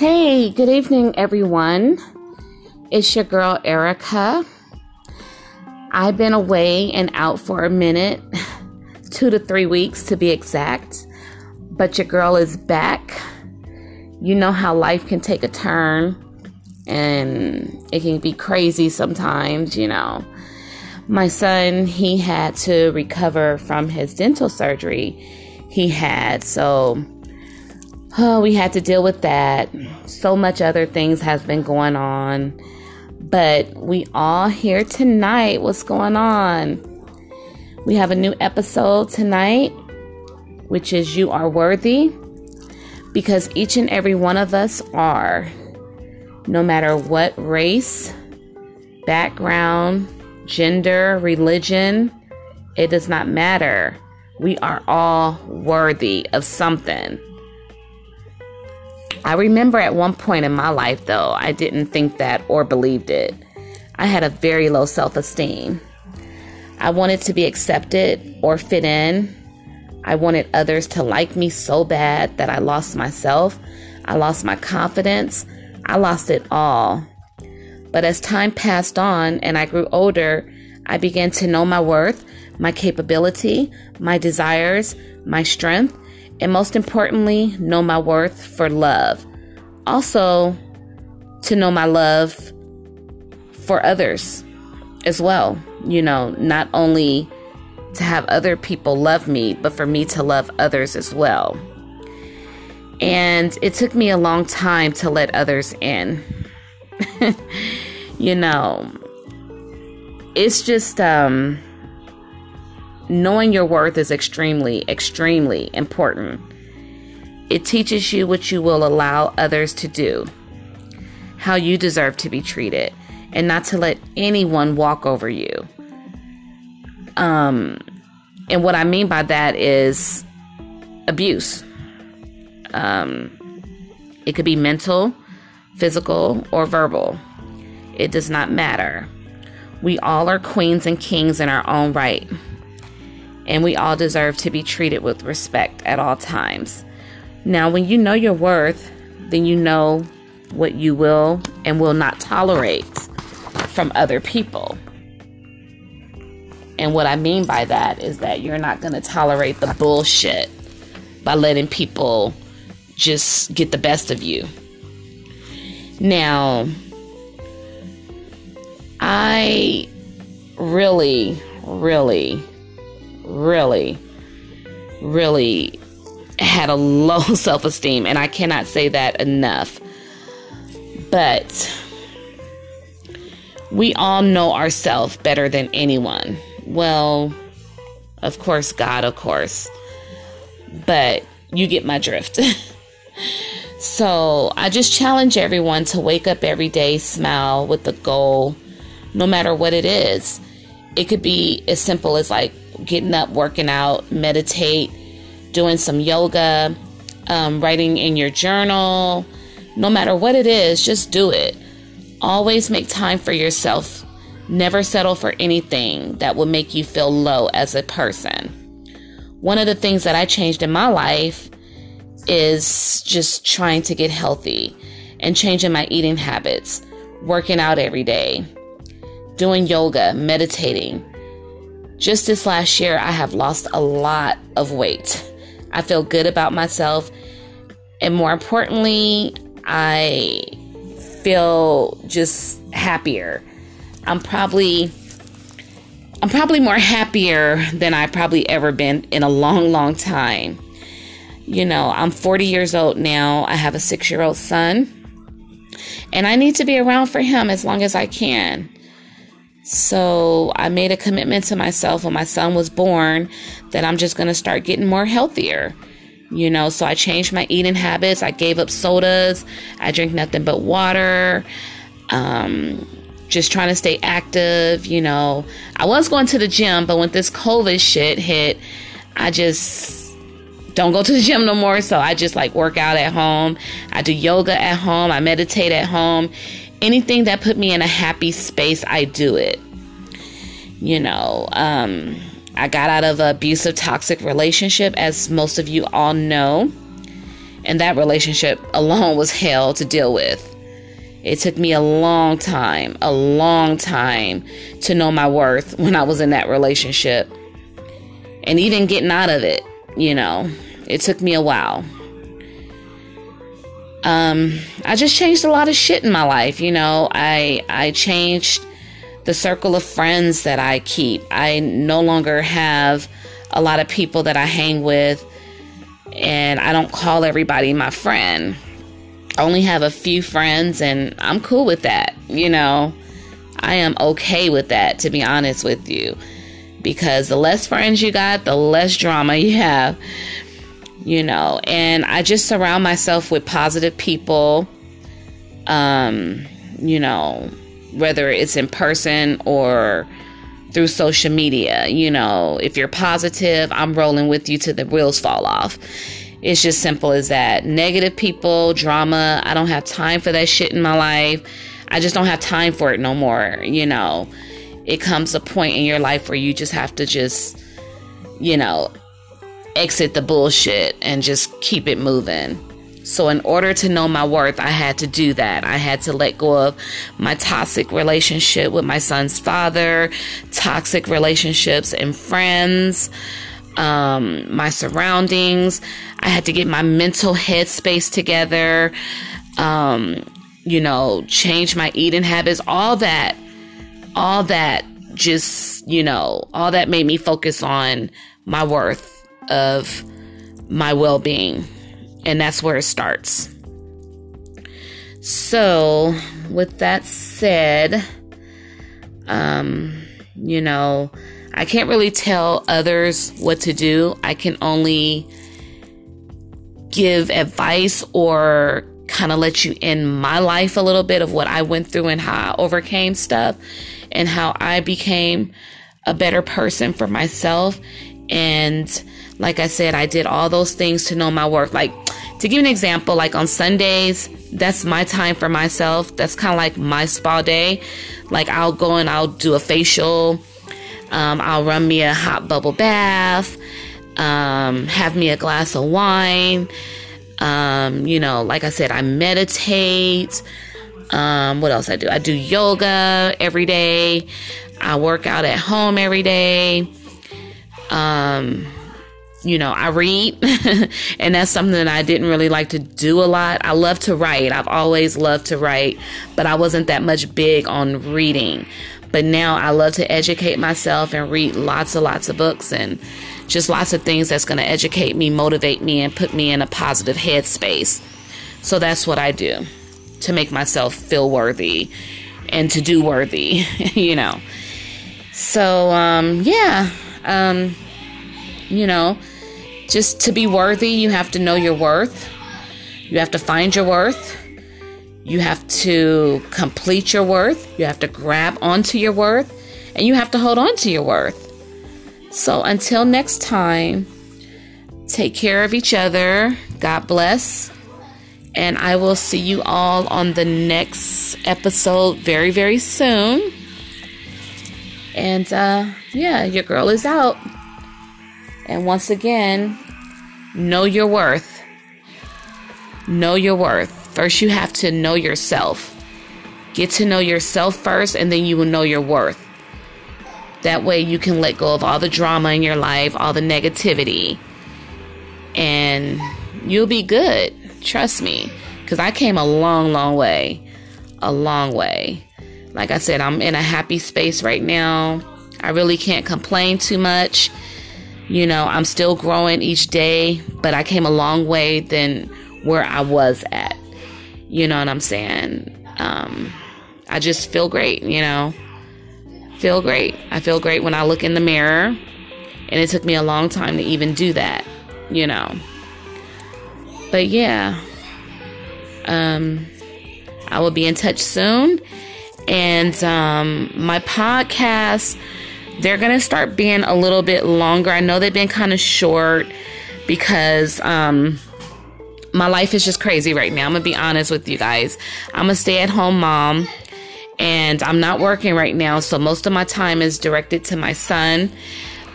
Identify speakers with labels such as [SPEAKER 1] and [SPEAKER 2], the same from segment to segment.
[SPEAKER 1] Hey, good evening, everyone. It's your girl, Erica. I've been away and out for a minute, two to three weeks to be exact, but your girl is back. You know how life can take a turn and it can be crazy sometimes, you know. My son, he had to recover from his dental surgery he had, so oh, we had to deal with that. So much other things has been going on. But we all here tonight. What's going on? We have a new episode tonight, which is You Are Worthy, because each and every one of us are, no matter what race, background, gender, religion, it does not matter. We are all worthy of something. I remember at one point in my life, though, I didn't think that or believed it. I had a very low self esteem. I wanted to be accepted or fit in. I wanted others to like me so bad that I lost myself. I lost my confidence. I lost it all. But as time passed on and I grew older, I began to know my worth, my capability, my desires, my strength, and most importantly, know my worth for love. Also, to know my love for others as well. You know, not only to have other people love me, but for me to love others as well. And it took me a long time to let others in. you know, it's just um knowing your worth is extremely, extremely important. It teaches you what you will allow others to do, how you deserve to be treated, and not to let anyone walk over you. Um, and what I mean by that is abuse. Um, it could be mental, physical, or verbal. It does not matter. We all are queens and kings in our own right and we all deserve to be treated with respect at all times. Now, when you know your worth, then you know what you will and will not tolerate from other people. And what I mean by that is that you're not going to tolerate the bullshit by letting people just get the best of you. Now, I really, really really, really had a low self esteem, and I cannot say that enough. But we all know ourselves better than anyone. Well, of course, God, of course. But you get my drift. so I just challenge everyone to wake up every day, smile with a goal, no matter what it is. It could be as simple as like getting up, working out, meditate, doing some yoga, um, writing in your journal. No matter what it is, just do it. Always make time for yourself. Never settle for anything that will make you feel low as a person. One of the things that I changed in my life is just trying to get healthy and changing my eating habits, working out every day, doing yoga, meditating, just this last year, I have lost a lot of weight. I feel good about myself. And more importantly, I feel just happier. I'm probably I'm probably more happier than I've probably ever been in a long, long time. You know, I'm 40 years old now. I have a six year old son. And I need to be around for him as long as I can. So I made a commitment to myself when my son was born that I'm just going to start getting more healthier. You know, so I changed my eating habits. I gave up sodas. I drink nothing but water. Um, just trying to stay active. You know, I was going to the gym, but when this COVID shit hit, I just don't go to the gym no more. So I just like work out at home. I do yoga at home. I meditate at home anything that put me in a happy space, I do it. You know, um, I got out of an abusive, toxic relationship, as most of you all know. And that relationship alone was hell to deal with. It took me a long time, a long time to know my worth when I was in that relationship. And even getting out of it, you know, it took me a while. Um, I just changed a lot of shit in my life, you know. I I changed the circle of friends that I keep. I no longer have a lot of people that I hang with and I don't call everybody my friend. I only have a few friends and I'm cool with that, you know. I am okay with that to be honest with you. Because the less friends you got, the less drama you have. You know, and I just surround myself with positive people. Um, you know, whether it's in person or through social media. You know, if you're positive, I'm rolling with you till the wheels fall off. It's just simple as that. Negative people, drama, I don't have time for that shit in my life. I just don't have time for it no more. You know, it comes a point in your life where you just have to just, you know, exit the bullshit and just keep it moving. So, in order to know my worth, I had to do that. I had to let go of my toxic relationship with my son's father, toxic relationships and friends, um, my surroundings. I had to get my mental headspace together, um, you know, change my eating habits, all that, all that just, you know, all that made me focus on my worth of my well being. And that's where it starts. So, with that said, um, you know, I can't really tell others what to do. I can only give advice or kind of let you in my life a little bit of what I went through and how I overcame stuff and how I became a better person for myself. And like I said, I did all those things to know my worth. Like, to give an example, like on Sundays, that's my time for myself. That's kind of like my spa day. Like, I'll go and I'll do a facial. Um, I'll run me a hot bubble bath. Um, have me a glass of wine. Um, you know, like I said, I meditate. Um, what else I do? I do yoga every day. I work out at home every day. Um, you know, I read, and that's something that I didn't really like to do a lot. I love to write. I've always loved to write, but I wasn't that much big on reading. But now I love to educate myself and read lots and lots of books and just lots of things that's going to educate me, motivate me, and put me in a positive headspace. So that's what I do to make myself feel worthy and to do worthy, you know. So, um, yeah, um, you know, just to be worthy, you have to know your worth. You have to find your worth. You have to complete your worth. You have to grab onto your worth. And you have to hold on to your worth. So until next time, take care of each other. God bless. And I will see you all on the next episode very, very soon. And uh, yeah, your girl is out. And once again, know your worth. Know your worth. First, you have to know yourself. Get to know yourself first, and then you will know your worth. That way, you can let go of all the drama in your life, all the negativity, and you'll be good. Trust me. Because I came a long, long way. A long way. Like I said, I'm in a happy space right now. I really can't complain too much. You know, I'm still growing each day, but I came a long way than where I was at. You know what I'm saying? Um, I just feel great, you know. Feel great. I feel great when I look in the mirror. And it took me a long time to even do that, you know. But yeah. Um, I will be in touch soon. And um, my podcast they're going to start being a little bit longer. I know they've been kind of short because um, my life is just crazy right now. I'm going to be honest with you guys. I'm a stay at home mom and I'm not working right now. So most of my time is directed to my son.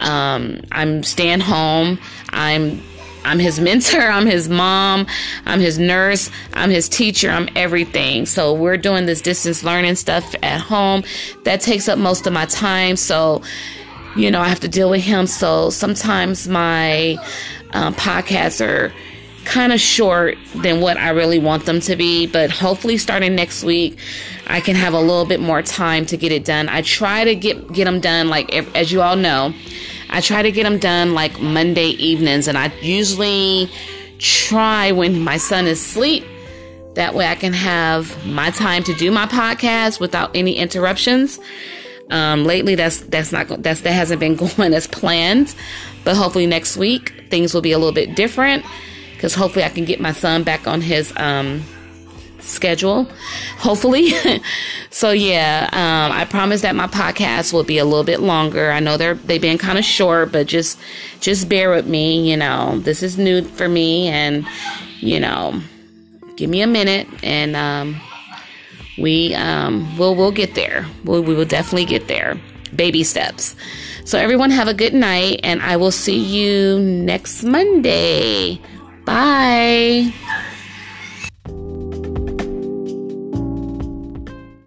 [SPEAKER 1] Um, I'm staying home. I'm I'm his mentor, I'm his mom, I'm his nurse, I'm his teacher, I'm everything. So we're doing this distance learning stuff at home. That takes up most of my time. So, you know, I have to deal with him. So sometimes my um, podcasts are kind of short than what I really want them to be, but hopefully starting next week, I can have a little bit more time to get it done. I try to get get them done like as you all know, I try to get them done like Monday evenings and I usually try when my son is asleep. That way I can have my time to do my podcast without any interruptions. Um, lately that's that's not that's that hasn't been going as planned, but hopefully next week things will be a little bit different because hopefully I can get my son back on his um, schedule. Hopefully. so yeah, um, I promise that my podcast will be a little bit longer. I know they're they've been kind of short, but just just bear with me. You know, this is new for me, and you know, give me a minute, and um, we um, we'll we'll get there. We'll, we will definitely get there. Baby steps. So everyone have a good night, and I will see you next Monday. Bye.